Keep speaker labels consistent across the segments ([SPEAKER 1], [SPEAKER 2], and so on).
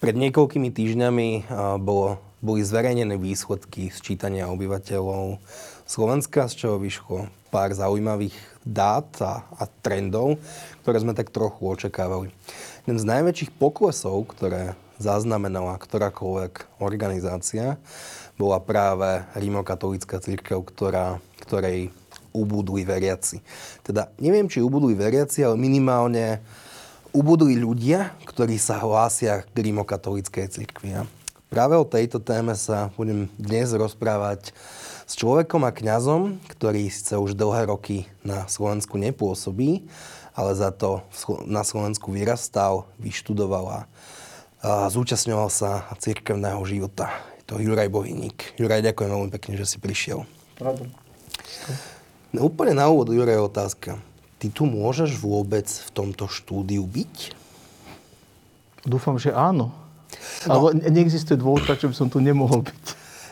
[SPEAKER 1] Pred niekoľkými týždňami bolo, boli zverejnené výsledky sčítania obyvateľov Slovenska, z čoho vyšlo pár zaujímavých dát a, a trendov, ktoré sme tak trochu očakávali. Jeden z najväčších poklesov, ktoré zaznamenala ktorákoľvek organizácia, bola práve rímokatolická církev, ktorá, ktorej ubudli veriaci. Teda neviem, či ubudli veriaci, ale minimálne ubudli ľudia, ktorí sa hlásia k rímokatolíckej cirkvi. Práve o tejto téme sa budem dnes rozprávať s človekom a kňazom, ktorý síce už dlhé roky na Slovensku nepôsobí, ale za to na Slovensku vyrastal, vyštudoval a, zúčastňoval sa cirkevného života. Je to Juraj Bohyník. Juraj, ďakujem veľmi pekne, že si prišiel. Rado. No, úplne na úvod, Juraj, otázka. Ty tu môžeš vôbec v tomto štúdiu byť?
[SPEAKER 2] Dúfam, že áno. No. Ale neexistuje dôvod, prečo by som tu nemohol byť.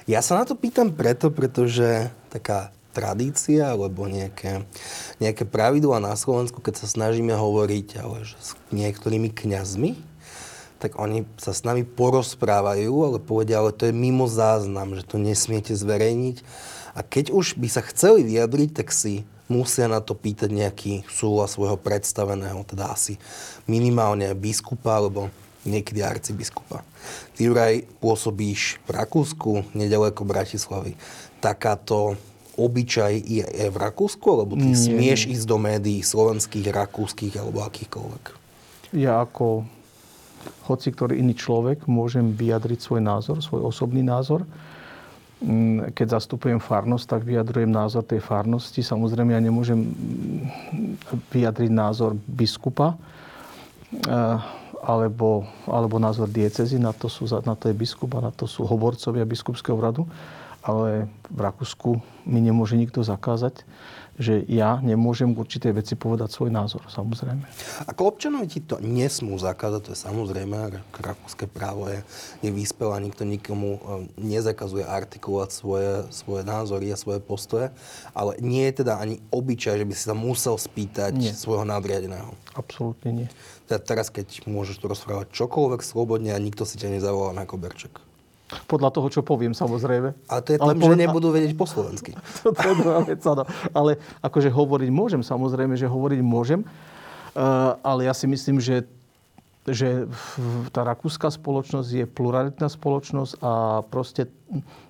[SPEAKER 1] Ja sa na to pýtam preto, pretože taká tradícia alebo nejaké, nejaké pravidla na Slovensku, keď sa snažíme hovoriť ale že s niektorými kňazmi, tak oni sa s nami porozprávajú, ale povedia, ale to je mimo záznam, že to nesmiete zverejniť. A keď už by sa chceli vyjadriť, tak si musia na to pýtať nejaký súhlas svojho predstaveného, teda asi minimálne biskupa alebo niekedy arcibiskupa. Ty, Juraj, pôsobíš v Rakúsku, nedaleko Bratislavy. Takáto obyčaj je, je v Rakúsku, alebo ty Nie. smieš ísť do médií slovenských, rakúskych alebo akýchkoľvek?
[SPEAKER 2] Ja ako hoci ktorý iný človek môžem vyjadriť svoj názor, svoj osobný názor keď zastupujem farnosť, tak vyjadrujem názor tej farnosti. Samozrejme, ja nemôžem vyjadriť názor biskupa eh, alebo, alebo názor diecezy, na to, sú, na to je biskup a na to sú hovorcovia biskupského radu. Ale v Rakúsku mi nemôže nikto zakázať že ja nemôžem k určitej veci povedať svoj názor, samozrejme.
[SPEAKER 1] Ako občanovi ti to nesmú zakázať, to je samozrejme, rakúske právo je nevyspelé a nikto nikomu e, nezakazuje artikulovať svoje, svoje názory a svoje postoje, ale nie je teda ani obyčaj, že by si sa musel spýtať nie. svojho nadriadeného.
[SPEAKER 2] Absolútne nie.
[SPEAKER 1] Teda teraz, keď môžeš tu rozprávať čokoľvek slobodne a nikto si ťa nezavolá na koberček.
[SPEAKER 2] Podľa toho, čo poviem, samozrejme.
[SPEAKER 1] A to je tým, ale že nebudú vedieť po slovensky.
[SPEAKER 2] to, to je druhá vec, áno. Ale akože hovoriť môžem, samozrejme, že hovoriť môžem. Uh, ale ja si myslím, že, že tá rakúska spoločnosť je pluralitná spoločnosť a proste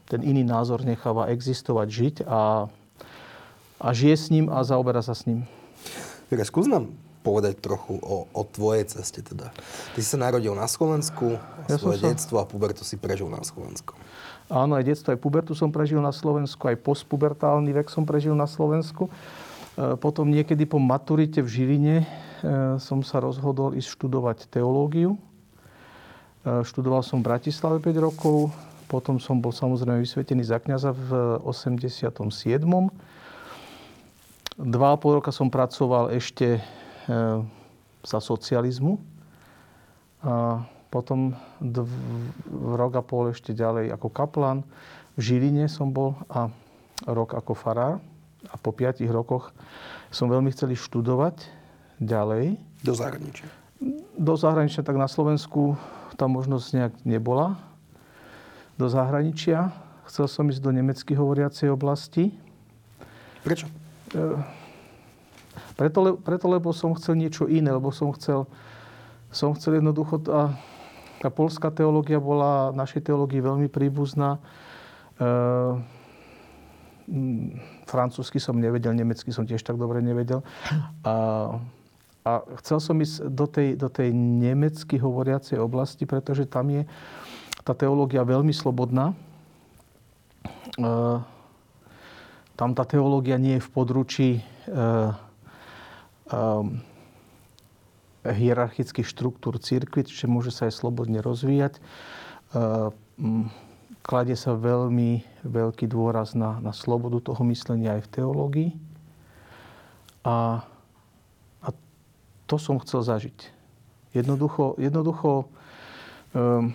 [SPEAKER 2] ten iný názor necháva existovať, žiť a, a žije s ním a zaoberá sa s ním.
[SPEAKER 1] skús nám povedať trochu o, o tvojej ceste teda. Ty si sa narodil na Slovensku, ja svoje sa... detstvo a pubertu si prežil na Slovensku.
[SPEAKER 2] Áno, aj detstvo, aj pubertu som prežil na Slovensku, aj postpubertálny vek som prežil na Slovensku. E, potom niekedy po maturite v Žiline e, som sa rozhodol ísť študovať teológiu. E, študoval som v Bratislave 5 rokov, potom som bol samozrejme vysvetený za kniaza v 87. Dva a pol roka som pracoval ešte za socializmu. A potom dv, rok a pol ešte ďalej ako kaplan. V Žiline som bol a rok ako farár. A po piatich rokoch som veľmi chcel študovať ďalej.
[SPEAKER 1] Do zahraničia?
[SPEAKER 2] Do zahraničia, tak na Slovensku tá možnosť nejak nebola. Do zahraničia. Chcel som ísť do nemecky hovoriacej oblasti.
[SPEAKER 1] Prečo? E,
[SPEAKER 2] preto, preto, lebo som chcel niečo iné, lebo som chcel, som chcel jednoducho... Tá, tá polská teológia bola našej teológii veľmi príbuzná. E, francúzsky som nevedel, nemecky som tiež tak dobre nevedel. A, a chcel som ísť do tej, do tej nemecky hovoriacej oblasti, pretože tam je tá teológia veľmi slobodná. E, tam tá teológia nie je v područí e, um, hierarchických štruktúr církvy, čiže môže sa aj slobodne rozvíjať. Um, kladie sa veľmi veľký dôraz na, na slobodu toho myslenia aj v teológii. A, a to som chcel zažiť. Jednoducho, jednoducho um,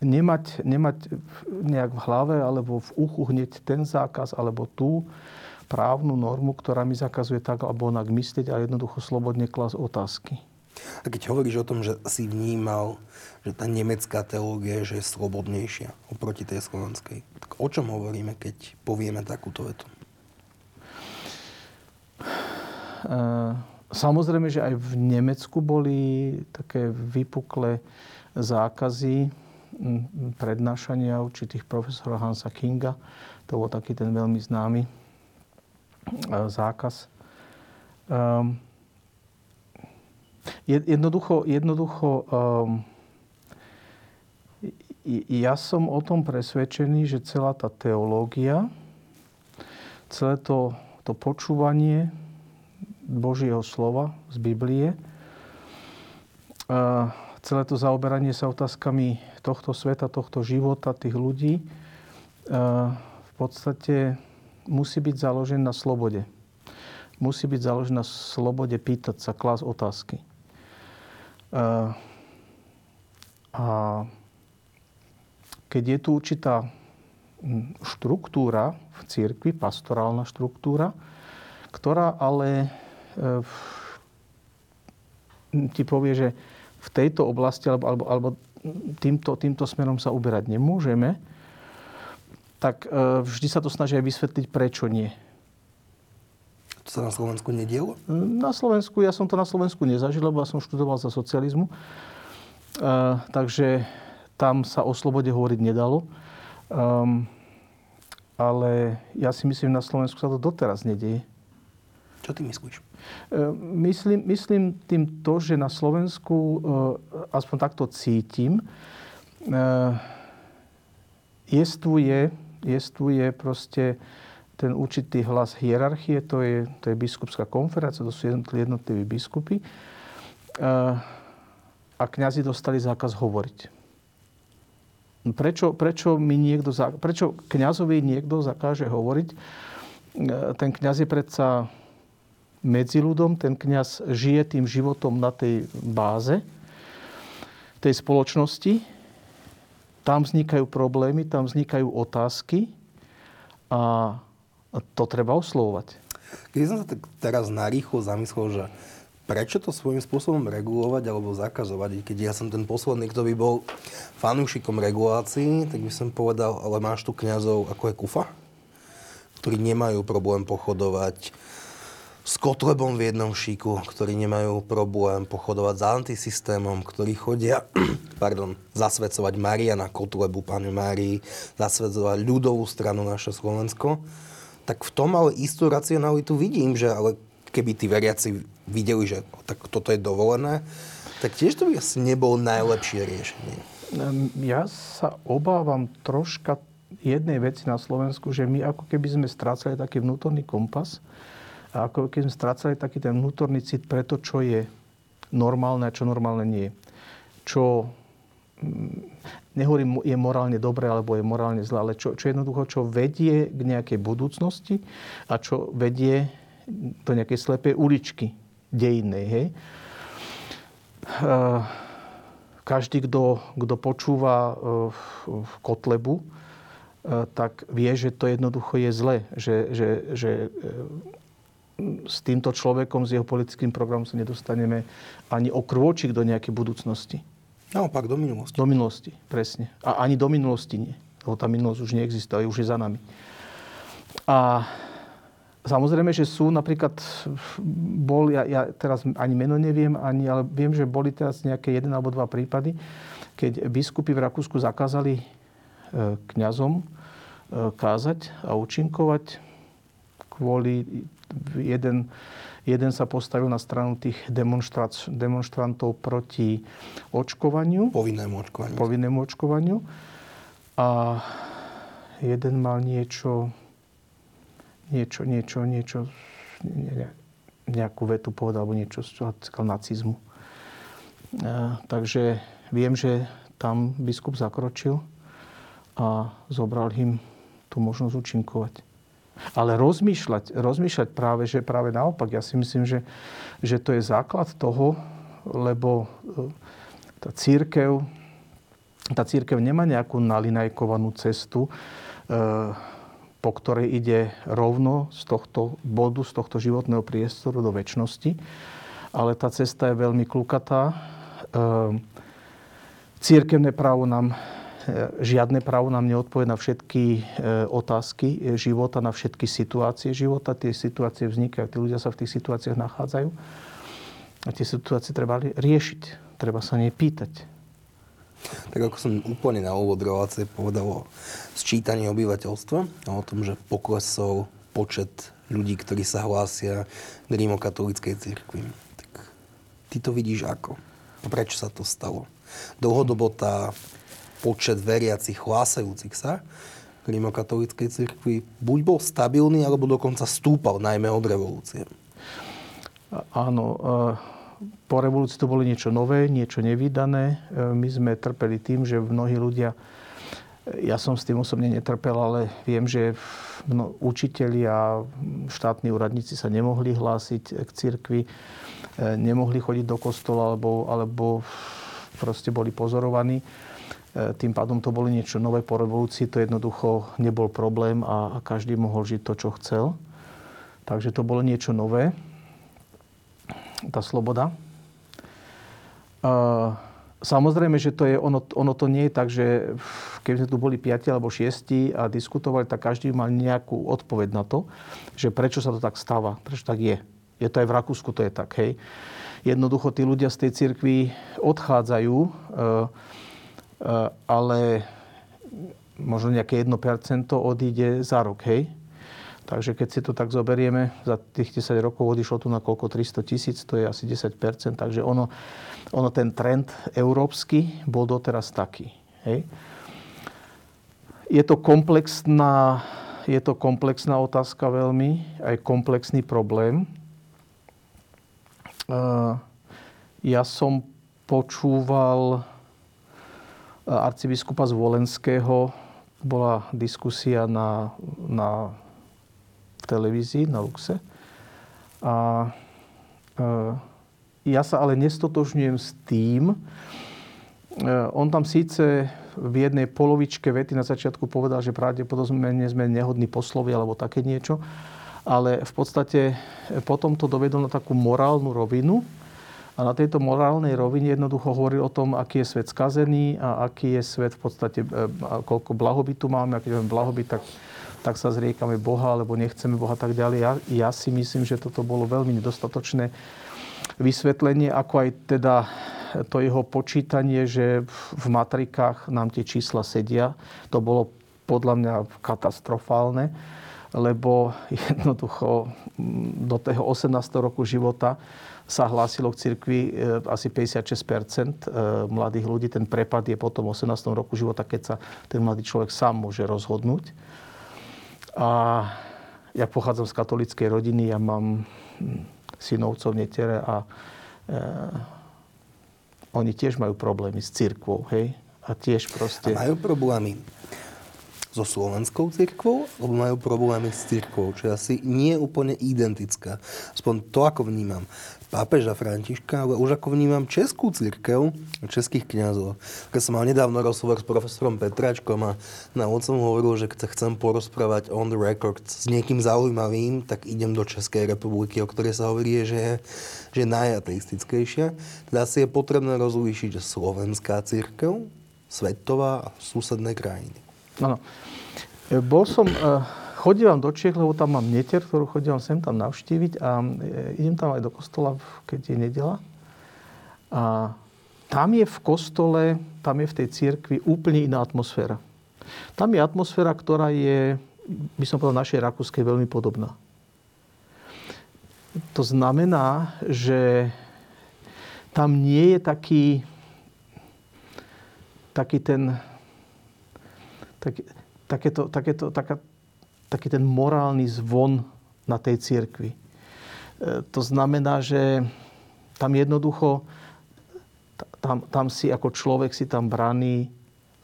[SPEAKER 2] nemať, nemať nejak v hlave alebo v uchu hneď ten zákaz alebo tú, právnu normu, ktorá mi zakazuje tak alebo onak myslieť a jednoducho slobodne klas otázky.
[SPEAKER 1] A keď hovoríš o tom, že si vnímal, že tá nemecká teológia že je slobodnejšia oproti tej slovenskej, tak o čom hovoríme, keď povieme takúto vetu?
[SPEAKER 2] Uh Samozrejme, že aj v Nemecku boli také vypuklé zákazy prednášania určitých profesorov Hansa Kinga. To bol taký ten veľmi známy zákaz. Ehm, jednoducho, jednoducho ehm, ja som o tom presvedčený, že celá tá teológia, celé to, to počúvanie Božieho slova z Biblie. A celé to zaoberanie sa otázkami tohto sveta, tohto života, tých ľudí v podstate musí byť založené na slobode. Musí byť založené na slobode pýtať sa, klas otázky. A keď je tu určitá štruktúra v církvi, pastorálna štruktúra, ktorá ale Ehm, ti povie, že v tejto oblasti alebo, alebo, alebo týmto, týmto smerom sa uberať nemôžeme, tak ehm, vždy sa to snažia vysvetliť, prečo nie.
[SPEAKER 1] To sa na Slovensku nedielo?
[SPEAKER 2] Na Slovensku, ja som to na Slovensku nezažil, lebo ja som študoval za socializmu. Uh, takže tam sa o slobode hovoriť nedalo. Um, ale ja si myslím, na Slovensku sa to doteraz nedieje.
[SPEAKER 1] Čo ty myslíš?
[SPEAKER 2] E, myslím, myslím tým to, že na Slovensku, e, aspoň takto cítim, e, jestvuje, jestvuje proste ten určitý hlas hierarchie, to je, to je biskupská konferencia, to sú jednotliví biskupy. A kňazi dostali zákaz hovoriť. Prečo, prečo, mi niekto, prečo kňazovi niekto zakáže hovoriť? Ten kňaz je predsa medzi ľudom, ten kňaz žije tým životom na tej báze, tej spoločnosti. Tam vznikajú problémy, tam vznikajú otázky a to treba oslovovať.
[SPEAKER 1] Keď som sa tak teraz narýchlo zamyslel, že prečo to svojím spôsobom regulovať alebo zakazovať, keď ja som ten posledný, kto by bol fanúšikom regulácií, tak by som povedal, ale máš tu kňazov ako je Kufa, ktorí nemajú problém pochodovať s Kotlebom v jednom šíku, ktorí nemajú problém pochodovať za antisystémom, ktorí chodia pardon, zasvedcovať Mariana Kotlebu, pánu Márii, zasvedcovať ľudovú stranu naše Slovensko, tak v tom ale istú racionalitu vidím, že ale keby tí veriaci videli, že tak toto je dovolené, tak tiež to by asi nebolo najlepšie riešenie.
[SPEAKER 2] Ja sa obávam troška jednej veci na Slovensku, že my ako keby sme strácali taký vnútorný kompas, a ako keď sme strácali taký ten vnútorný cit pre to, čo je normálne a čo normálne nie. Čo mm, nehovorím, je morálne dobré alebo je morálne zlé, ale čo, čo jednoducho, čo vedie k nejakej budúcnosti a čo vedie do nejakej slepej uličky dejinnej. Hej? Každý, kto, kto počúva e, v Kotlebu, e, tak vie, že to jednoducho je zle. Že, že, že e, s týmto človekom, s jeho politickým programom sa nedostaneme ani o krôčik do nejakej budúcnosti.
[SPEAKER 1] Naopak, do minulosti.
[SPEAKER 2] Do minulosti, presne. A ani do minulosti nie. Lebo tá minulosť už neexistuje, už je za nami. A samozrejme, že sú napríklad, bol, ja, ja teraz ani meno neviem, ani, ale viem, že boli teraz nejaké jeden alebo dva prípady, keď biskupy v Rakúsku zakázali e, kňazom e, kázať a účinkovať kvôli jeden, jeden sa postavil na stranu tých demonstrantov proti očkovaniu.
[SPEAKER 1] Povinnému očkovaniu.
[SPEAKER 2] Povinnému očkovaniu. A jeden mal niečo, niečo, niečo, niečo, nejakú vetu povedal, alebo niečo z nacizmu. A, takže viem, že tam biskup zakročil a zobral im tú možnosť účinkovať. Ale rozmýšľať, rozmýšľať práve, že práve naopak, ja si myslím, že, že to je základ toho, lebo e, tá církev, tá církev nemá nejakú nalinajkovanú cestu, e, po ktorej ide rovno z tohto bodu, z tohto životného priestoru do väčšnosti, ale tá cesta je veľmi klukatá. Ehm, církevné právo nám, e, žiadne právo nám neodpovie na všetky e, otázky života, na všetky situácie života. Tie situácie vznikajú, tí ľudia sa v tých situáciách nachádzajú. A tie situácie treba riešiť, treba sa nej pýtať.
[SPEAKER 1] Tak ako som úplne na úvod relácie povedal o sčítaní obyvateľstva a o tom, že poklesol počet ľudí, ktorí sa hlásia k rímokatolíckej cirkvi. Tak ty to vidíš ako? Prečo sa to stalo? Dlhodobo tá počet veriacich hlásajúcich sa k rímokatolíckej cirkvi buď bol stabilný, alebo dokonca stúpal, najmä od revolúcie.
[SPEAKER 2] Áno, po revolúcii to bolo niečo nové, niečo nevydané. E, my sme trpeli tým, že mnohí ľudia, ja som s tým osobne netrpel, ale viem, že no, učiteľi a štátni úradníci sa nemohli hlásiť k cirkvi, e, nemohli chodiť do kostola, alebo, alebo proste boli pozorovaní. E, tým pádom to bolo niečo nové po revolúcii, to jednoducho nebol problém a, každý mohol žiť to, čo chcel. Takže to bolo niečo nové tá sloboda. Samozrejme, že to je, ono, ono to nie je tak, že keby sme tu boli piati alebo šiesti a diskutovali, tak každý mal nejakú odpoveď na to, že prečo sa to tak stáva, prečo tak je. Je to aj v Rakúsku, to je tak, hej. Jednoducho tí ľudia z tej cirkvi odchádzajú, e, e, ale možno nejaké 1% odíde za rok, hej. Takže keď si to tak zoberieme, za tých 10 rokov odišlo tu na koľko 300 tisíc, to je asi 10% Takže ono, ono ten trend európsky bol doteraz taký. Hej. Je to komplexná, je to komplexná otázka veľmi, aj komplexný problém. Ja som počúval arcibiskupa z Volenského, bola diskusia na, na televízii na Luxe. A e, ja sa ale nestotožňujem s tým, e, on tam síce v jednej polovičke vety na začiatku povedal, že pravdepodobne sme nehodní poslovy alebo také niečo, ale v podstate potom to dovedol na takú morálnu rovinu, a na tejto morálnej rovine jednoducho hovorí o tom, aký je svet skazený a aký je svet v podstate, e, koľko blahobytu máme. A keď máme blahobyt, tak tak sa zriekame Boha, alebo nechceme Boha tak ďalej. Ja, ja si myslím, že toto bolo veľmi nedostatočné vysvetlenie, ako aj teda to jeho počítanie, že v matrikách nám tie čísla sedia. To bolo podľa mňa katastrofálne, lebo jednoducho do toho 18. roku života sa hlásilo k cirkvi e, asi 56 e, mladých ľudí. Ten prepad je potom v 18. roku života, keď sa ten mladý človek sám môže rozhodnúť. A ja pochádzam z katolíckej rodiny, ja mám hm, synovcov, netere a e, oni tiež majú problémy s církvou, hej? A tiež proste...
[SPEAKER 1] A majú problémy so slovenskou cirkvou, alebo majú problémy s cirkvou, čo asi nie úplne identická. Aspoň to, ako vnímam pápeža Františka, ale už ako vnímam českú církev, českých kňazov. Keď som mal nedávno rozhovor s profesorom Petráčkom a na som hovoril, že keď chcem porozprávať on the record s niekým zaujímavým, tak idem do Českej republiky, o ktorej sa hovorí, že je, že najateistickejšia. Teda si je potrebné rozlíšiť, že slovenská církev, svetová a susedné krajiny.
[SPEAKER 2] Áno. Bol som... Uh chodívam do Čiech, lebo tam mám neter, ktorú chodívam sem tam navštíviť a e, idem tam aj do kostola, keď je nedela. A tam je v kostole, tam je v tej cirkvi úplne iná atmosféra. Tam je atmosféra, ktorá je, by som povedal, našej rakúskej veľmi podobná. To znamená, že tam nie je taký, taký ten, taký, takéto, takéto, taká, taký ten morálny zvon na tej cirkvi. E, to znamená, že tam jednoducho, tam, tam si ako človek si tam braní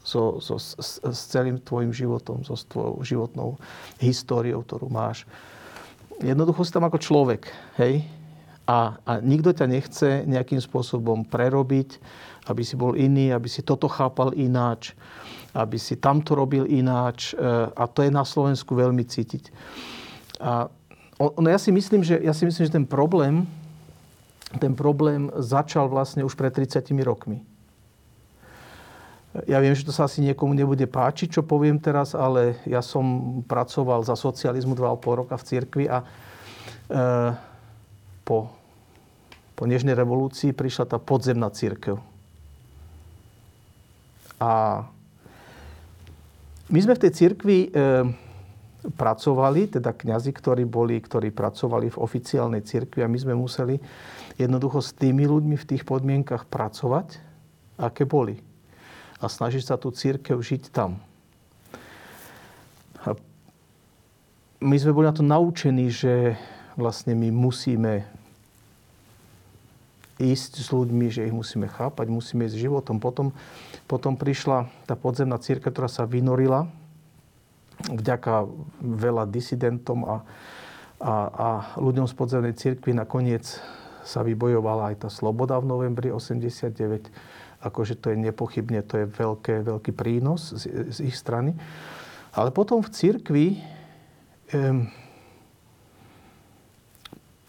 [SPEAKER 2] so, so, s, s celým tvojim životom, so tvojou životnou históriou, ktorú máš. Jednoducho si tam ako človek, hej? A, a nikto ťa nechce nejakým spôsobom prerobiť, aby si bol iný, aby si toto chápal ináč aby si tamto robil ináč. E, a to je na Slovensku veľmi cítiť. A no ja si myslím, že, ja si myslím, že ten problém ten problém začal vlastne už pred 30 rokmi. Ja viem, že to sa asi niekomu nebude páčiť, čo poviem teraz, ale ja som pracoval za socializmu 2,5 roka v cirkvi a e, po, po Nežnej revolúcii prišla tá podzemná církev. A my sme v tej cirkvi e, pracovali, teda kňazi, ktorí boli, ktorí pracovali v oficiálnej cirkvi a my sme museli jednoducho s tými ľuďmi v tých podmienkach pracovať, aké boli. A snažiť sa tú církev žiť tam. A my sme boli na to naučení, že vlastne my musíme ísť s ľuďmi, že ich musíme chápať, musíme ísť s životom. Potom, potom prišla tá podzemná církev, ktorá sa vynorila vďaka veľa disidentom a, a, a ľuďom z podzemnej církvy nakoniec sa vybojovala aj tá sloboda v novembri 89. Akože to je nepochybne, to je veľké, veľký prínos z, z ich strany. Ale potom v cirkvi um,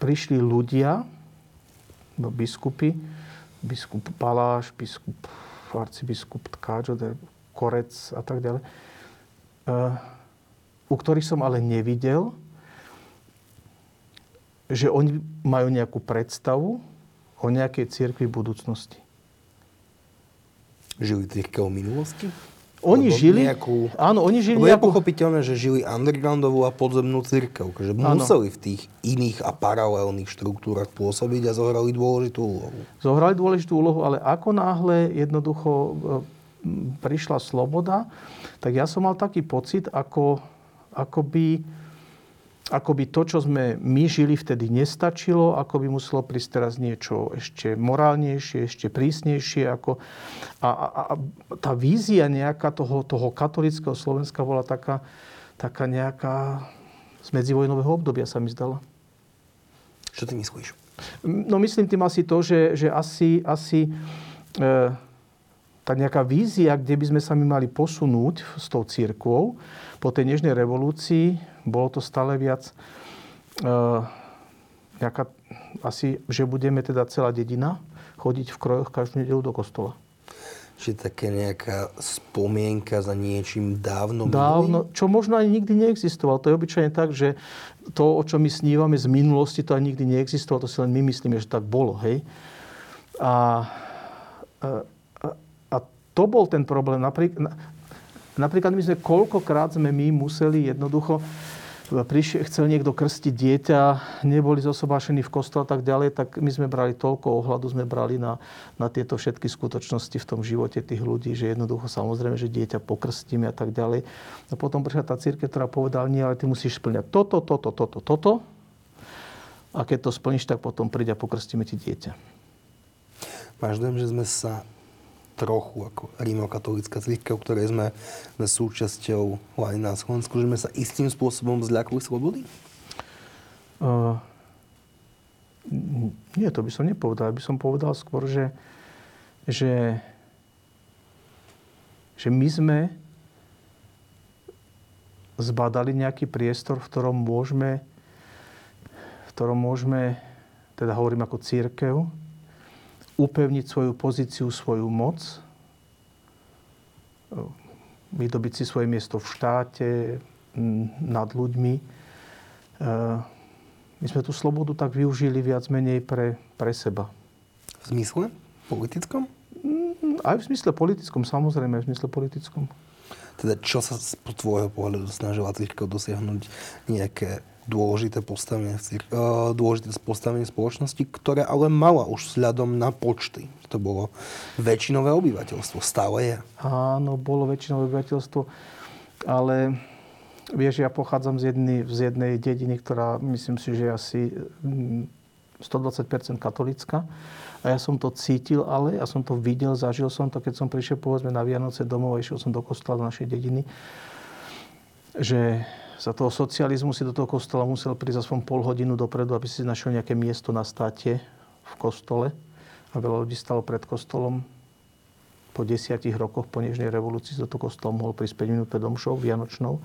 [SPEAKER 2] prišli ľudia, biskupy, biskup Baláš, biskup, arcibiskup Tkáčo, Korec a tak ďalej, uh, u ktorých som ale nevidel, že oni majú nejakú predstavu o nejakej cirkvi budúcnosti.
[SPEAKER 1] Žili cirkev minulosti?
[SPEAKER 2] Oni Lebo žili... Nejakú... Áno, oni žili...
[SPEAKER 1] Lebo je pochopiteľné, že žili undergroundovú a podzemnú cirkev. Že museli v tých iných a paralelných štruktúrach pôsobiť a zohrali dôležitú úlohu.
[SPEAKER 2] Zohrali dôležitú úlohu, ale ako náhle jednoducho prišla sloboda, tak ja som mal taký pocit, ako, ako by ako by to, čo sme my žili vtedy nestačilo, ako by muselo prísť teraz niečo ešte morálnejšie, ešte prísnejšie. Ako, a, a, a tá vízia nejaká toho, toho katolického Slovenska bola taká, taká nejaká z medzivojnového obdobia sa mi zdala.
[SPEAKER 1] Čo ty myslíš?
[SPEAKER 2] No myslím tým asi to, že, že asi, asi e, tá nejaká vízia, kde by sme sa my mali posunúť s tou církvou po tej nežnej revolúcii, bolo to stále viac uh, nejaká, asi, že budeme teda celá dedina chodiť v krojoch každú nedelu do kostola.
[SPEAKER 1] Čiže také nejaká spomienka za niečím dávno
[SPEAKER 2] Dávno, čo možno ani nikdy neexistovalo. To je obyčajne tak, že to, o čo my snívame z minulosti, to ani nikdy neexistovalo. To si len my myslíme, že tak bolo. Hej? A, a, a to bol ten problém. Napríklad, napríklad my sme koľkokrát sme my museli jednoducho prišiel, chcel niekto krstiť dieťa, neboli zosobášení v kostole a tak ďalej, tak my sme brali toľko ohľadu, sme brali na, na tieto všetky skutočnosti v tom živote tých ľudí, že jednoducho samozrejme, že dieťa pokrstíme a tak ďalej. A potom prišla tá církev, ktorá povedala, nie, ale ty musíš splňať toto, toto, toto, toto. A keď to splníš, tak potom príď a pokrstíme ti dieťa.
[SPEAKER 1] Máš dojem, že sme sa trochu ako rímokatolická církev, ktorej sme, sme súčasťou aj na Slovensku, že sme sa istým spôsobom zľakli slobody? Uh,
[SPEAKER 2] nie, to by som nepovedal. By som povedal skôr, že, že, že my sme zbadali nejaký priestor, v ktorom môžeme, v ktorom môžeme, teda hovorím ako církev, upevniť svoju pozíciu, svoju moc, vydobiť si svoje miesto v štáte, nad ľuďmi. E, my sme tú slobodu tak využili viac menej pre, pre seba.
[SPEAKER 1] V zmysle politickom?
[SPEAKER 2] Aj v zmysle politickom, samozrejme, aj v zmysle politickom.
[SPEAKER 1] Teda čo sa z tvojho pohľadu snažila církev dosiahnuť nejaké dôležité postavenie, eh, dôležité postavenie spoločnosti, ktoré ale mala už vzhľadom na počty. To bolo väčšinové obyvateľstvo. Stále je.
[SPEAKER 2] Áno, bolo väčšinové obyvateľstvo, ale vieš, ja pochádzam z jednej, z jednej dediny, ktorá myslím si, že je asi 120% mm, katolická. A ja som to cítil, ale ja som to videl, zažil som to, keď som prišiel povedzme na Vianoce domov a išiel som do kostola do našej dediny, že za toho socializmu si do toho kostola musel prísť aspoň pol hodinu dopredu, aby si našiel nejaké miesto na státe v kostole. A veľa ľudí stalo pred kostolom. Po desiatich rokoch po Nežnej revolúcii do toho kostola mohol prísť 5 minút pred omšou, vianočnou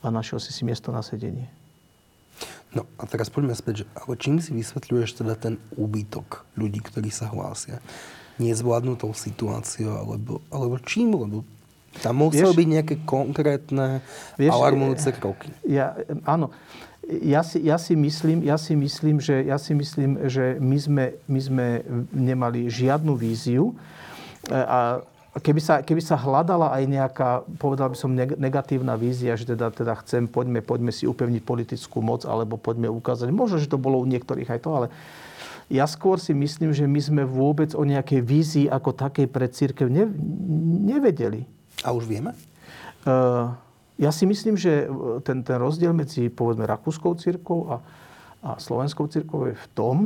[SPEAKER 2] a našiel si si miesto na sedenie.
[SPEAKER 1] No a teraz poďme späť, že, ale čím si vysvetľuješ teda ten úbytok ľudí, ktorí sa hlásia? Nezvládnutou situáciou, alebo, alebo čím? Lebo tam museli byť nejaké konkrétne vieš, alarmujúce kroky.
[SPEAKER 2] Ja, áno. Ja si, ja, si myslím, ja, si myslím, že, ja si myslím, že my sme, my sme nemali žiadnu víziu a keby sa, keby sa hľadala aj nejaká, povedal by som, negatívna vízia, že teda, teda chcem, poďme, poďme si upevniť politickú moc, alebo poďme ukázať. Možno, že to bolo u niektorých aj to, ale ja skôr si myslím, že my sme vôbec o nejakej vízii ako takej pre církev ne, nevedeli.
[SPEAKER 1] A už vieme?
[SPEAKER 2] Uh, ja si myslím, že ten, ten rozdiel medzi, povedzme, rakúskou církou a, a slovenskou církou je v tom,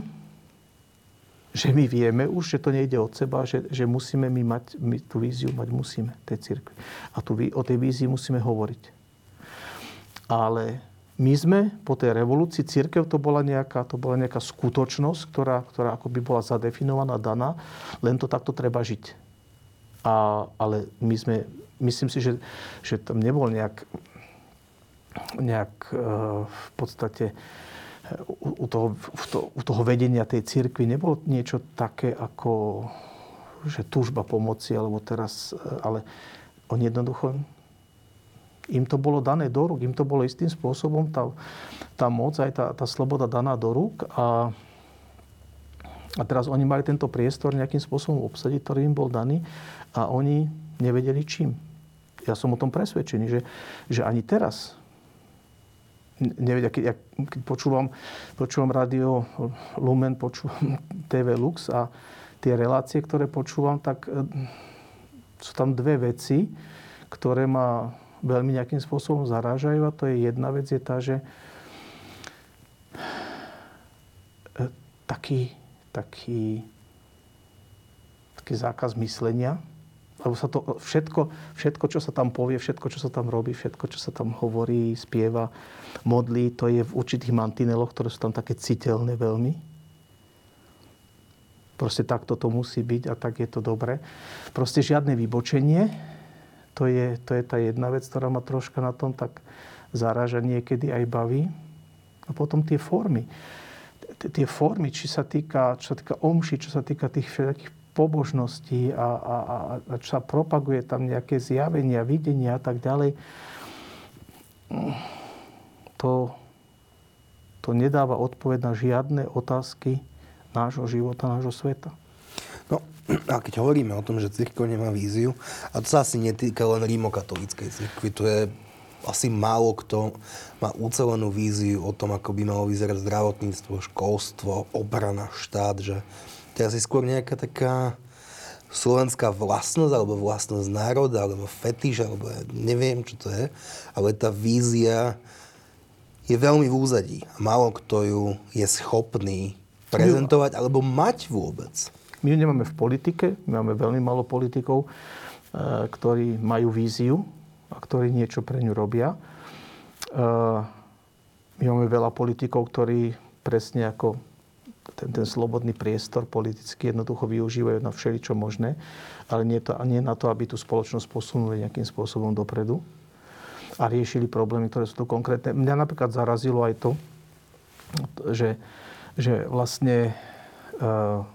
[SPEAKER 2] že my vieme už, že to nejde od seba, že, že musíme my mať, my tú víziu mať musíme, tej cirkvi. A tu, o tej vízii musíme hovoriť. Ale my sme po tej revolúcii, církev to bola nejaká, to bola nejaká skutočnosť, ktorá, ktorá ako by bola zadefinovaná, daná, len to takto treba žiť. A, ale my sme, myslím si, že, že tam nebol nejak, nejak e, v podstate u toho, u toho vedenia tej cirkvi nebolo niečo také ako že túžba pomoci, alebo teraz, ale oni jednoducho im to bolo dané do rúk, im to bolo istým spôsobom tá, tá moc, aj tá, tá sloboda daná do rúk a, a teraz oni mali tento priestor nejakým spôsobom obsadiť, ktorý im bol daný a oni nevedeli čím. Ja som o tom presvedčený, že, že ani teraz nevedia, keď, keď počúvam, počúvam rádio Lumen, počúvam TV Lux a tie relácie, ktoré počúvam, tak e, sú tam dve veci, ktoré ma veľmi nejakým spôsobom zarážajú a to je jedna vec, je tá, že e, taký, taký, taký zákaz myslenia, lebo sa to všetko, všetko, čo sa tam povie, všetko, čo sa tam robí, všetko, čo sa tam hovorí, spieva, modlí, to je v určitých mantineloch, ktoré sú tam také citeľné veľmi. Proste takto to musí byť a tak je to dobré. Proste žiadne vybočenie. To je, to je tá jedna vec, ktorá ma troška na tom tak zaráža niekedy aj baví. A potom tie formy. Tie formy, či sa týka, čo sa týka omši, čo sa týka tých všetkých pobožnosti a, a, a, a čo sa propaguje tam nejaké zjavenia, videnia a tak ďalej, to, to nedáva odpoveď na žiadne otázky nášho života, nášho sveta.
[SPEAKER 1] No, a keď hovoríme o tom, že církev nemá víziu, a to sa asi netýka len rímokatolíckej církvy, to je asi málo kto má ucelenú víziu o tom, ako by malo vyzerať zdravotníctvo, školstvo, obrana, štát, že to je asi skôr nejaká taká slovenská vlastnosť, alebo vlastnosť národa, alebo fetiš, alebo ja neviem, čo to je. Ale tá vízia je veľmi v úzadí. Málo kto ju je schopný prezentovať, alebo mať vôbec.
[SPEAKER 2] My ju nemáme v politike, my máme veľmi málo politikov, eh, ktorí majú víziu a ktorí niečo pre ňu robia. Eh, my máme veľa politikov, ktorí presne ako ten, ten slobodný priestor politicky jednoducho využívajú na všeličo možné, ale nie, to, nie na to, aby tú spoločnosť posunuli nejakým spôsobom dopredu a riešili problémy, ktoré sú tu konkrétne. Mňa napríklad zarazilo aj to, že, že vlastne uh,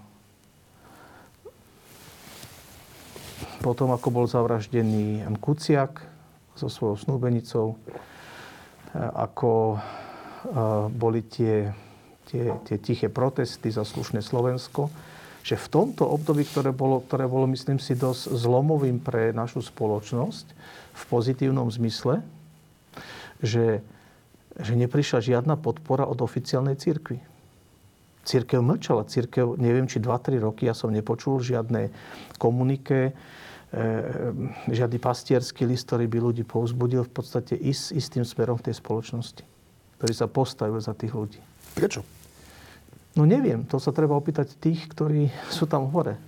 [SPEAKER 2] potom, ako bol zavraždený Jan Kuciak so svojou snúbenicou, uh, ako uh, boli tie tie, tie tiché protesty za slušné Slovensko, že v tomto období, ktoré bolo, ktoré bolo, myslím si, dosť zlomovým pre našu spoločnosť v pozitívnom zmysle, že, že neprišla žiadna podpora od oficiálnej cirkvi. Církev mlčala. Církev, neviem, či 2-3 roky ja som nepočul žiadne komunike, e, žiadny pastierský list, ktorý by ľudí povzbudil v podstate ist, istým smerom v tej spoločnosti, ktorý sa postavil za tých ľudí.
[SPEAKER 1] Prečo?
[SPEAKER 2] No neviem, to sa treba opýtať tých, ktorí sú tam hore.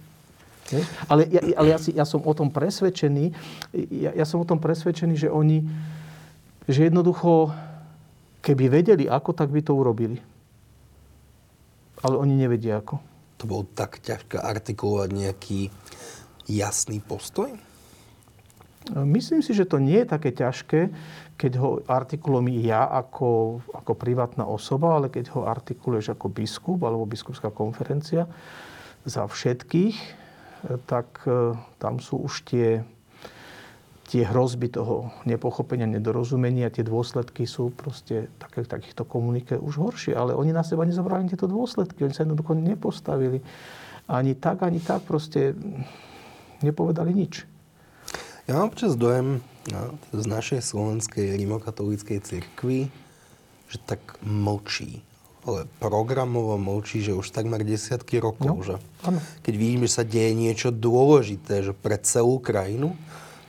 [SPEAKER 2] Ale, ja, ale ja, si, ja som o tom presvedčený, ja, ja som o tom presvedčený, že oni, že jednoducho, keby vedeli ako, tak by to urobili. Ale oni nevedia ako.
[SPEAKER 1] To bolo tak ťažké artikulovať nejaký jasný postoj?
[SPEAKER 2] Myslím si, že to nie je také ťažké, keď ho artikulujem ja ako, ako privátna osoba, ale keď ho artikuluješ ako biskup alebo biskupská konferencia za všetkých, tak e, tam sú už tie, tie hrozby toho nepochopenia, nedorozumenia, tie dôsledky sú proste také, takýchto komunike už horšie. Ale oni na seba nezobrali tieto dôsledky. Oni sa jednoducho nepostavili. Ani tak, ani tak proste nepovedali nič.
[SPEAKER 1] Ja mám občas dojem no, z našej slovenskej rimokatolíckej cirkvi, že tak mlčí. Ale programovo mlčí, že už takmer desiatky rokov. No, že ano. Keď vidím, že sa deje niečo dôležité že pre celú krajinu,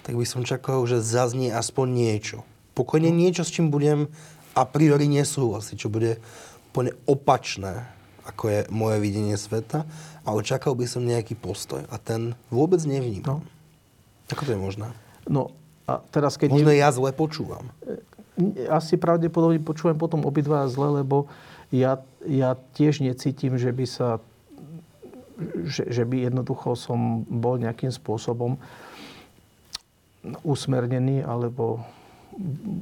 [SPEAKER 1] tak by som čakal, že zaznie aspoň niečo. Pokojne no. niečo, s čím budem a priori nesúhlasiť, čo bude úplne opačné, ako je moje videnie sveta, ale čakal by som nejaký postoj. A ten vôbec nevnímam. No. Ako to je možné?
[SPEAKER 2] No a teraz keď...
[SPEAKER 1] Možno ne... ja zle počúvam.
[SPEAKER 2] Asi pravdepodobne počúvam potom obidva zle, lebo ja, ja tiež necítim, že by sa že, že by jednoducho som bol nejakým spôsobom usmernený alebo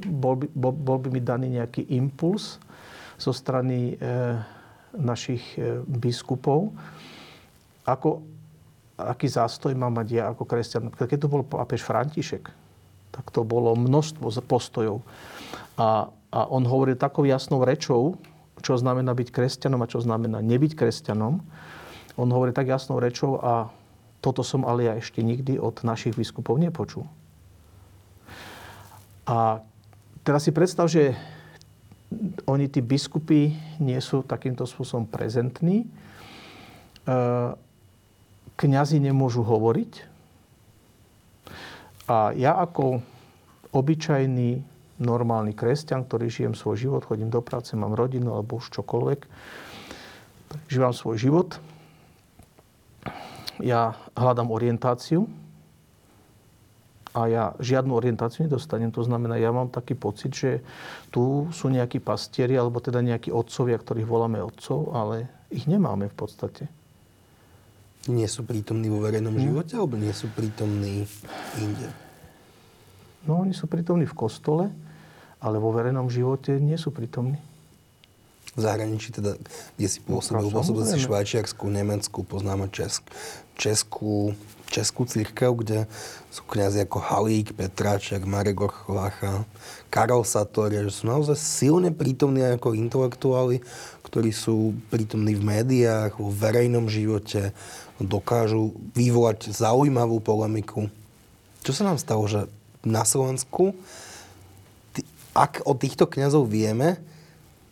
[SPEAKER 2] bol by, bol, bol by mi daný nejaký impuls zo strany e, našich e, biskupov, ako, aký zástoj má mať ja ako kresťan. Keď to bol pápež František, tak to bolo množstvo postojov. A, a on hovoril takou jasnou rečou, čo znamená byť kresťanom a čo znamená nebyť kresťanom. On hovorí tak jasnou rečou a toto som ale ja ešte nikdy od našich biskupov nepočul. A teraz si predstav, že oni, tí biskupy, nie sú takýmto spôsobom prezentní. E, kňazi nemôžu hovoriť. A ja ako obyčajný, normálny kresťan, ktorý žijem svoj život, chodím do práce, mám rodinu alebo už čokoľvek, žívam svoj život, ja hľadám orientáciu a ja žiadnu orientáciu nedostanem. To znamená, ja mám taký pocit, že tu sú nejakí pastieri alebo teda nejakí otcovia, ktorých voláme otcov, ale ich nemáme v podstate
[SPEAKER 1] nie sú prítomní vo verejnom hmm. živote, alebo nie sú prítomní inde?
[SPEAKER 2] No, oni sú prítomní v kostole, ale vo verejnom živote nie sú prítomní.
[SPEAKER 1] V zahraničí teda, kde si pôsobil, no, pôsobil si Švajčiarsku, Nemecku, poznáme Česk, Česku, Českú církev, kde sú kniazy ako Halík, Petráček, Marek Orchovácha, Karol Satori, že sú naozaj silne prítomní ako intelektuáli, ktorí sú prítomní v médiách, vo verejnom živote, dokážu vyvolať zaujímavú polemiku. Čo sa nám stalo, že na Slovensku, ak o týchto kňazov vieme,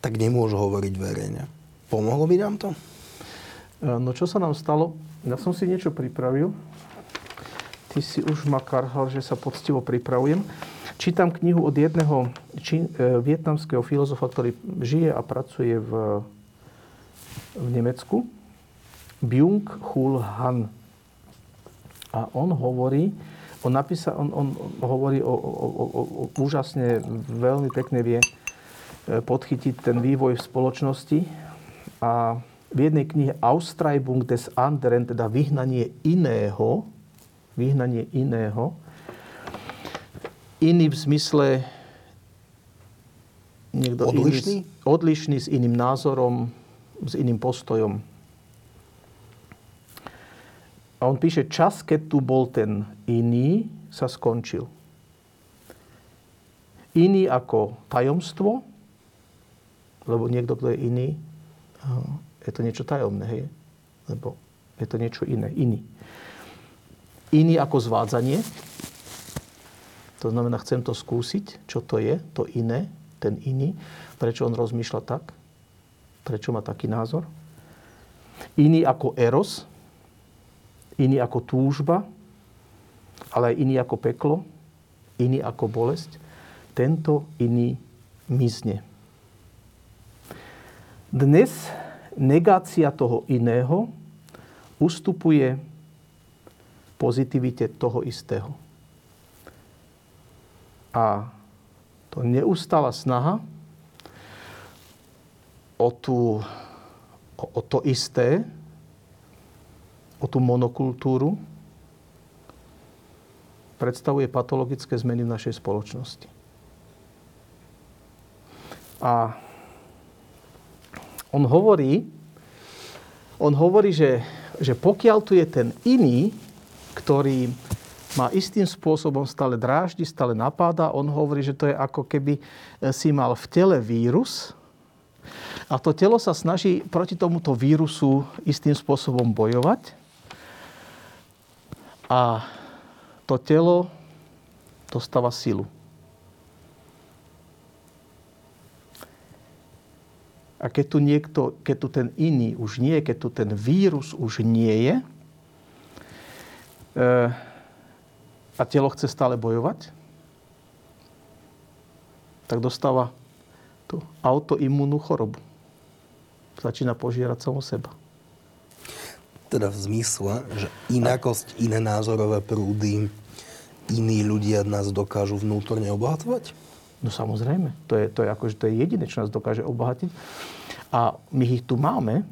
[SPEAKER 1] tak nemôžu hovoriť verejne. Pomohlo by nám to?
[SPEAKER 2] E, no čo sa nám stalo? Ja som si niečo pripravil. Ty si už ma karhal, že sa poctivo pripravujem. Čítam knihu od jedného či, e, vietnamského filozofa, ktorý žije a pracuje v, v Nemecku Byung Hul Han. A on hovorí, on, napísa, on, on hovorí o, o, o, o úžasne, veľmi pekne vie podchytiť ten vývoj v spoločnosti. A v jednej knihe Austreibung des anderen, teda vyhnanie iného, vyhnanie iného, iný v zmysle
[SPEAKER 1] niekto odlišný?
[SPEAKER 2] Iný, odlišný s iným názorom, s iným postojom. A on píše, čas, keď tu bol ten iný, sa skončil. Iný ako tajomstvo, lebo niekto, kto je iný, je to niečo tajomné, hej? Lebo je to niečo iné, iný. Iný ako zvádzanie, to znamená, chcem to skúsiť, čo to je, to iné, ten iný, prečo on rozmýšľa tak, prečo má taký názor. Iný ako eros, iný ako túžba, ale aj iný ako peklo, iný ako bolesť. Tento iný mizne. Dnes negácia toho iného ustupuje pozitivite toho istého. A to neustála snaha o, tú, o, o to isté, o tú monokultúru, predstavuje patologické zmeny v našej spoločnosti. A on hovorí, on hovorí, že, že pokiaľ tu je ten iný, ktorý ma istým spôsobom stále dráždi, stále napáda, on hovorí, že to je ako keby si mal v tele vírus a to telo sa snaží proti tomuto vírusu istým spôsobom bojovať. A to telo dostáva silu. A keď tu niekto, keď tu ten iný už nie je, keď tu ten vírus už nie je, e, a telo chce stále bojovať, tak dostáva tú autoimúnnu chorobu. Začína požierať samo seba.
[SPEAKER 1] Teda v zmysle, že inakosť, iné názorové prúdy, iní ľudia nás dokážu vnútorne obohatovať?
[SPEAKER 2] No samozrejme, to je, to je, akože, to je jediné, čo nás dokáže obohatiť. A my ich tu máme,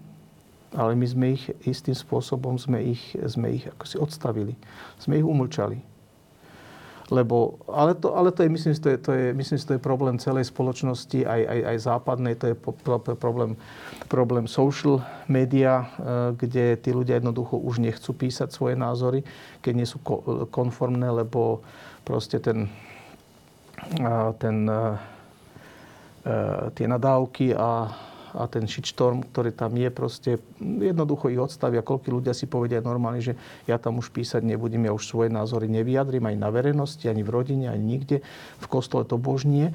[SPEAKER 2] ale my sme ich istým spôsobom sme ich, sme ich ako si odstavili. Sme ich umlčali. Lebo, ale, to, ale to je, myslím si, to je, to je, myslím si, to je problém celej spoločnosti, aj, aj, aj západnej, to je problém, problém social media, e, kde tí ľudia jednoducho už nechcú písať svoje názory, keď nie sú konformné, lebo proste ten, ten, e, tie nadávky a a ten shitstorm, ktorý tam je, proste jednoducho ich odstavia. Koľko ľudia si povedia normálne, že ja tam už písať nebudem, ja už svoje názory nevyjadrím ani na verejnosti, ani v rodine, ani nikde. V kostole to božnie.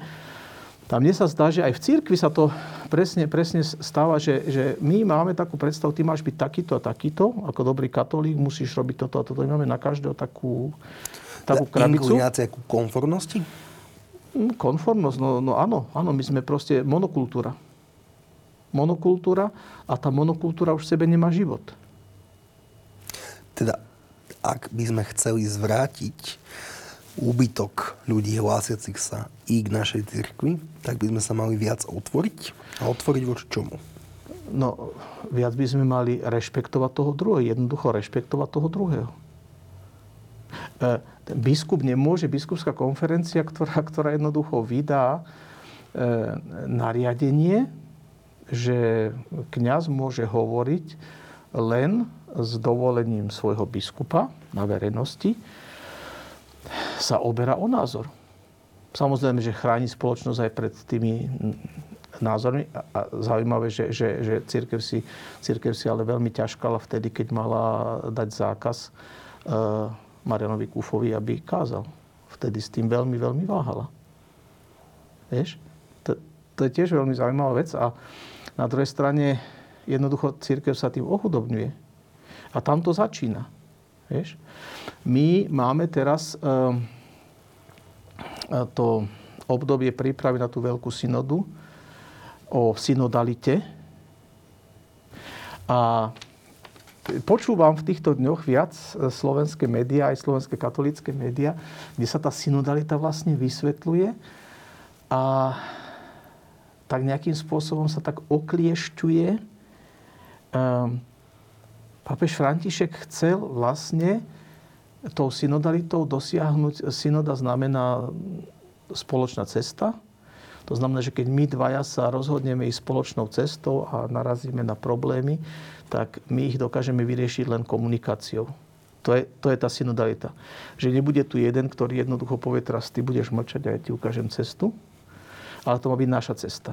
[SPEAKER 2] Tam mne sa zdá, že aj v cirkvi sa to presne, presne stáva, že, že my máme takú predstavu, ty máš byť takýto a takýto, ako dobrý katolík, musíš robiť toto a toto. My máme na každého takú, takú krabicu.
[SPEAKER 1] Inklinácia ku konformnosti?
[SPEAKER 2] Hm, konformnosť, no, no áno, áno, my sme proste monokultúra monokultúra a tá monokultúra už v sebe nemá život.
[SPEAKER 1] Teda, ak by sme chceli zvrátiť úbytok ľudí hlásiacich sa i k našej cirkvi, tak by sme sa mali viac otvoriť. A otvoriť voči čomu?
[SPEAKER 2] No, viac by sme mali rešpektovať toho druhého. Jednoducho rešpektovať toho druhého. E, ten biskup nemôže, biskupská konferencia, ktorá, ktorá jednoducho vydá e, nariadenie, že kňaz môže hovoriť len s dovolením svojho biskupa na verejnosti, sa oberá o názor. Samozrejme, že chráni spoločnosť aj pred tými názormi. A zaujímavé, že, že, že církev, si, církev si ale veľmi ťažkala vtedy, keď mala dať zákaz uh, Marianovi Kufovi, aby kázal. Vtedy s tým veľmi, veľmi váhala. Vieš? To, to je tiež veľmi zaujímavá vec. A na druhej strane jednoducho církev sa tým ochudobňuje. A tam to začína. Vieš? My máme teraz uh, to obdobie prípravy na tú veľkú synodu o synodalite. A počúvam v týchto dňoch viac eh, slovenské médiá, aj slovenské katolické médiá, kde sa tá synodalita vlastne vysvetľuje. A tak nejakým spôsobom sa tak okliešťuje. Um, Papež František chcel vlastne tou synodalitou dosiahnuť, synoda znamená spoločná cesta. To znamená, že keď my dvaja sa rozhodneme ísť spoločnou cestou a narazíme na problémy, tak my ich dokážeme vyriešiť len komunikáciou. To je, to je tá synodalita. Že nebude tu jeden, ktorý jednoducho povie, teraz ty budeš mlčať a ja ti ukážem cestu, ale to má byť naša cesta.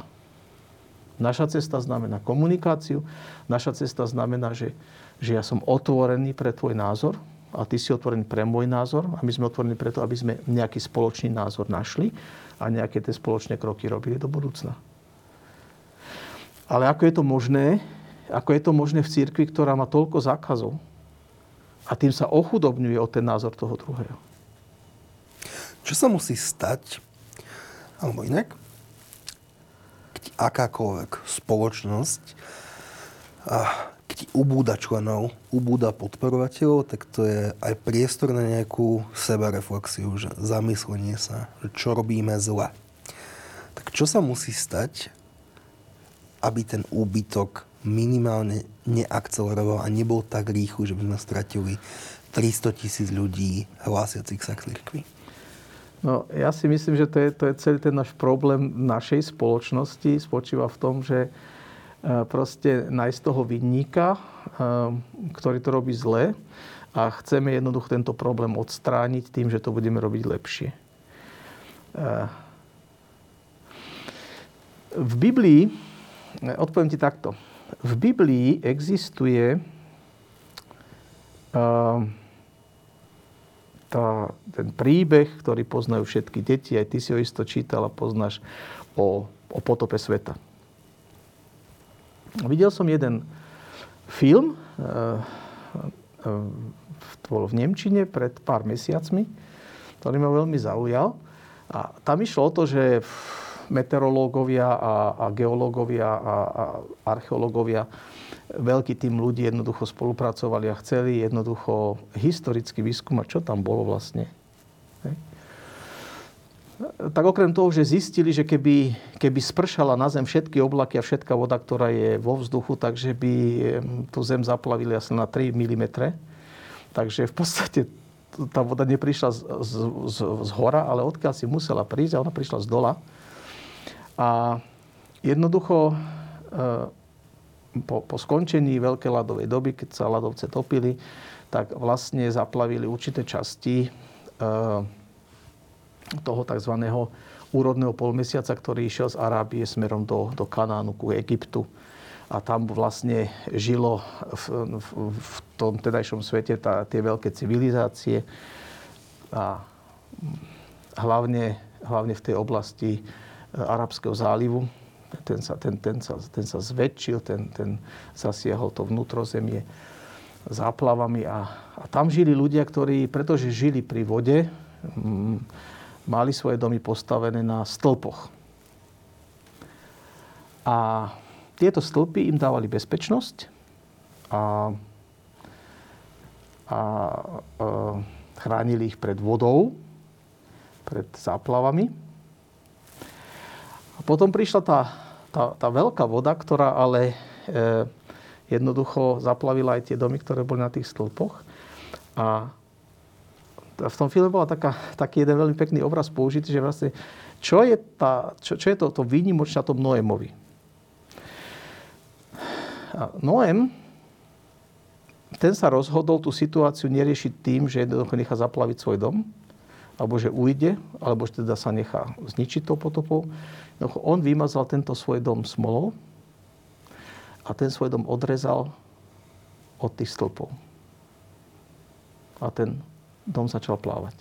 [SPEAKER 2] Naša cesta znamená komunikáciu, naša cesta znamená, že, že ja som otvorený pre tvoj názor a ty si otvorený pre môj názor a my sme otvorení preto, aby sme nejaký spoločný názor našli a nejaké tie spoločné kroky robili do budúcna. Ale ako je to možné, ako je to možné v cirkvi, ktorá má toľko zákazov a tým sa ochudobňuje o ten názor toho druhého?
[SPEAKER 1] Čo sa musí stať, alebo inak, akákoľvek spoločnosť, keď ubúda členov, ubúda podporovateľov, tak to je aj priestor na nejakú sebareflexiu, že zamyslenie sa, že čo robíme zle. Tak čo sa musí stať, aby ten úbytok minimálne neakceleroval a nebol tak rýchly, že by sme stratili 300 tisíc ľudí hlásiacich sa k cirkvi?
[SPEAKER 2] No, ja si myslím, že to je, to je celý ten náš problém našej spoločnosti. Spočíva v tom, že proste nájsť toho vinníka, e, ktorý to robí zle a chceme jednoducho tento problém odstrániť tým, že to budeme robiť lepšie. E, v Biblii, odpoviem ti takto, v Biblii existuje tá, ten príbeh, ktorý poznajú všetky deti, aj ty si ho isto čítal a poznáš o, o potope sveta. Videl som jeden film, e, e, bol v Nemčine pred pár mesiacmi, ktorý ma veľmi zaujal. A tam išlo o to, že meteorológovia a, a geológovia a, a archeológovia veľký tým ľudí jednoducho spolupracovali a chceli jednoducho historicky vyskúmať, čo tam bolo vlastne. Tak okrem toho, že zistili, že keby, keby spršala na zem všetky oblaky a všetká voda, ktorá je vo vzduchu, takže by tú zem zaplavili asi na 3 mm. Takže v podstate tá voda neprišla z, z, z, z hora, ale odkiaľ si musela prísť a ona prišla z dola. A jednoducho po, po skončení veľkej ľadovej doby, keď sa ľadovce topili, tak vlastne zaplavili určité časti e, toho tzv. úrodného polmesiaca, ktorý išiel z Arábie smerom do, do Kanánu, ku Egyptu. A tam vlastne žilo v, v, v tom tedajšom svete tá, tie veľké civilizácie. A hlavne, hlavne v tej oblasti e, Arabského zálivu, ten sa, ten, ten sa, ten sa zväčšil, ten, ten zasiahol to vnútrozemie záplavami a, a tam žili ľudia, ktorí, pretože žili pri vode, mali svoje domy postavené na stĺpoch. A tieto stĺpy im dávali bezpečnosť a, a, a chránili ich pred vodou, pred záplavami. A potom prišla tá, tá, tá veľká voda, ktorá ale e, jednoducho zaplavila aj tie domy, ktoré boli na tých stĺpoch. A v tom filme bola taká, taký jeden veľmi pekný obraz použitý, že vlastne čo je, tá, čo, čo je to, to výnimočné na tom Noémovi. A Noém, ten sa rozhodol tú situáciu neriešiť tým, že jednoducho nechá zaplaviť svoj dom, alebo že ujde, alebo že teda sa nechá zničiť tou potopou. No, on vymazal tento svoj dom smolou a ten svoj dom odrezal od tých stĺpov. A ten dom začal plávať.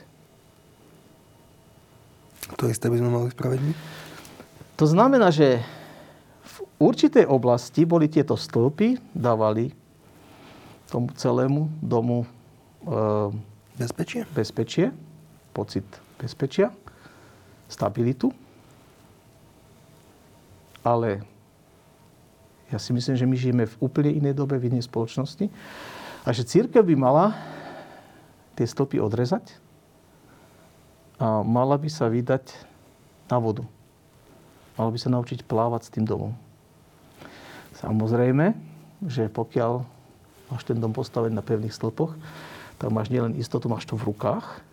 [SPEAKER 1] To isté by sme mali spraviť
[SPEAKER 2] To znamená, že v určitej oblasti boli tieto stĺpy, dávali tomu celému domu
[SPEAKER 1] e, bezpečie.
[SPEAKER 2] bezpečie pocit bezpečia, stabilitu. Ale ja si myslím, že my žijeme v úplne inej dobe, v inej spoločnosti. A že církev by mala tie stĺpy odrezať a mala by sa vydať na vodu. Mala by sa naučiť plávať s tým domom. Samozrejme, že pokiaľ máš ten dom postavený na pevných stĺpoch, tak máš nielen istotu, máš to v rukách,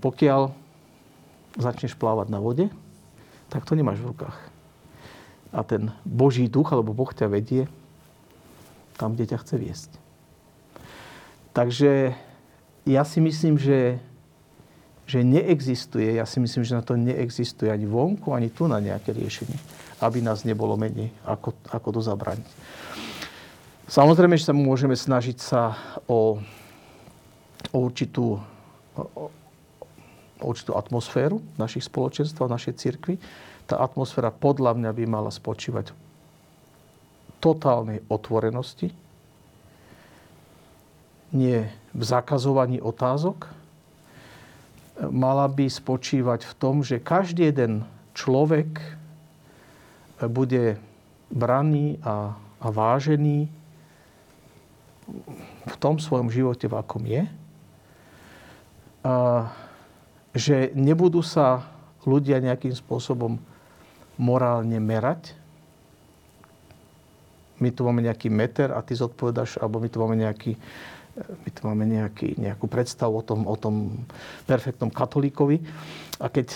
[SPEAKER 2] pokiaľ začneš plávať na vode, tak to nemáš v rukách. A ten Boží duch, alebo Boh ťa vedie tam, kde ťa chce viesť. Takže ja si myslím, že, že neexistuje, ja si myslím, že na to neexistuje ani vonku, ani tu na nejaké riešenie, aby nás nebolo menej, ako, ako to zabraniť. Samozrejme, že sa môžeme snažiť sa o, o určitú, o, určitú atmosféru našich spoločenstv, našej cirkvi. Tá atmosféra podľa mňa by mala spočívať v totálnej otvorenosti, nie v zakazovaní otázok. Mala by spočívať v tom, že každý jeden človek bude braný a, a vážený v tom svojom živote, v akom je. A že nebudú sa ľudia nejakým spôsobom morálne merať. My tu máme nejaký meter a ty zodpovedaš, alebo my tu máme nejaký, my tu máme nejaký, nejakú predstavu o tom, o tom perfektnom katolíkovi. A keď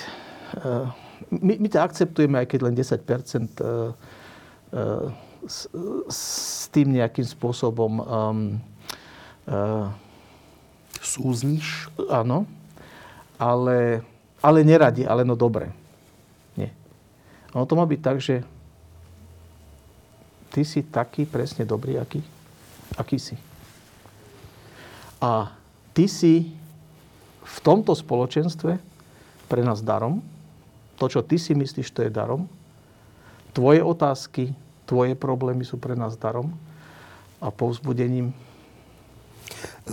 [SPEAKER 2] uh, my, my to akceptujeme, aj keď len 10 uh, uh, s, s tým nejakým spôsobom um,
[SPEAKER 1] uh, súzniš?
[SPEAKER 2] Áno, ale, ale neradi, ale no dobre. Nie. Ono to má byť tak, že ty si taký presne dobrý, aký, aký si. A ty si v tomto spoločenstve pre nás darom. To, čo ty si myslíš, to je darom. Tvoje otázky, tvoje problémy sú pre nás darom a povzbudením.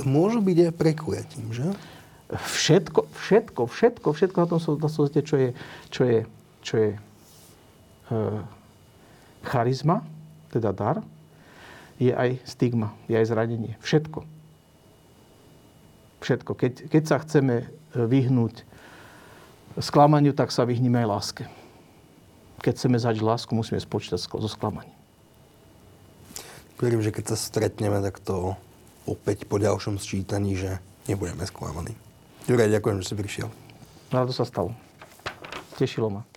[SPEAKER 1] Môžu byť aj prekujatím, že?
[SPEAKER 2] Všetko, všetko, všetko, všetko na tom svete, čo je, čo je, čo je e, charizma, teda dar, je aj stigma, je aj zranenie. Všetko. Všetko. Keď, keď sa chceme e, vyhnúť sklamaniu, tak sa vyhníme aj láske keď chceme zažiť lásku, musíme spočítať so sklamaním.
[SPEAKER 1] Verím, že keď sa stretneme, tak to opäť po ďalšom sčítaní, že nebudeme sklamaní. Juraj, ďakujem, že si prišiel.
[SPEAKER 2] Rado sa stalo. Tešilo ma.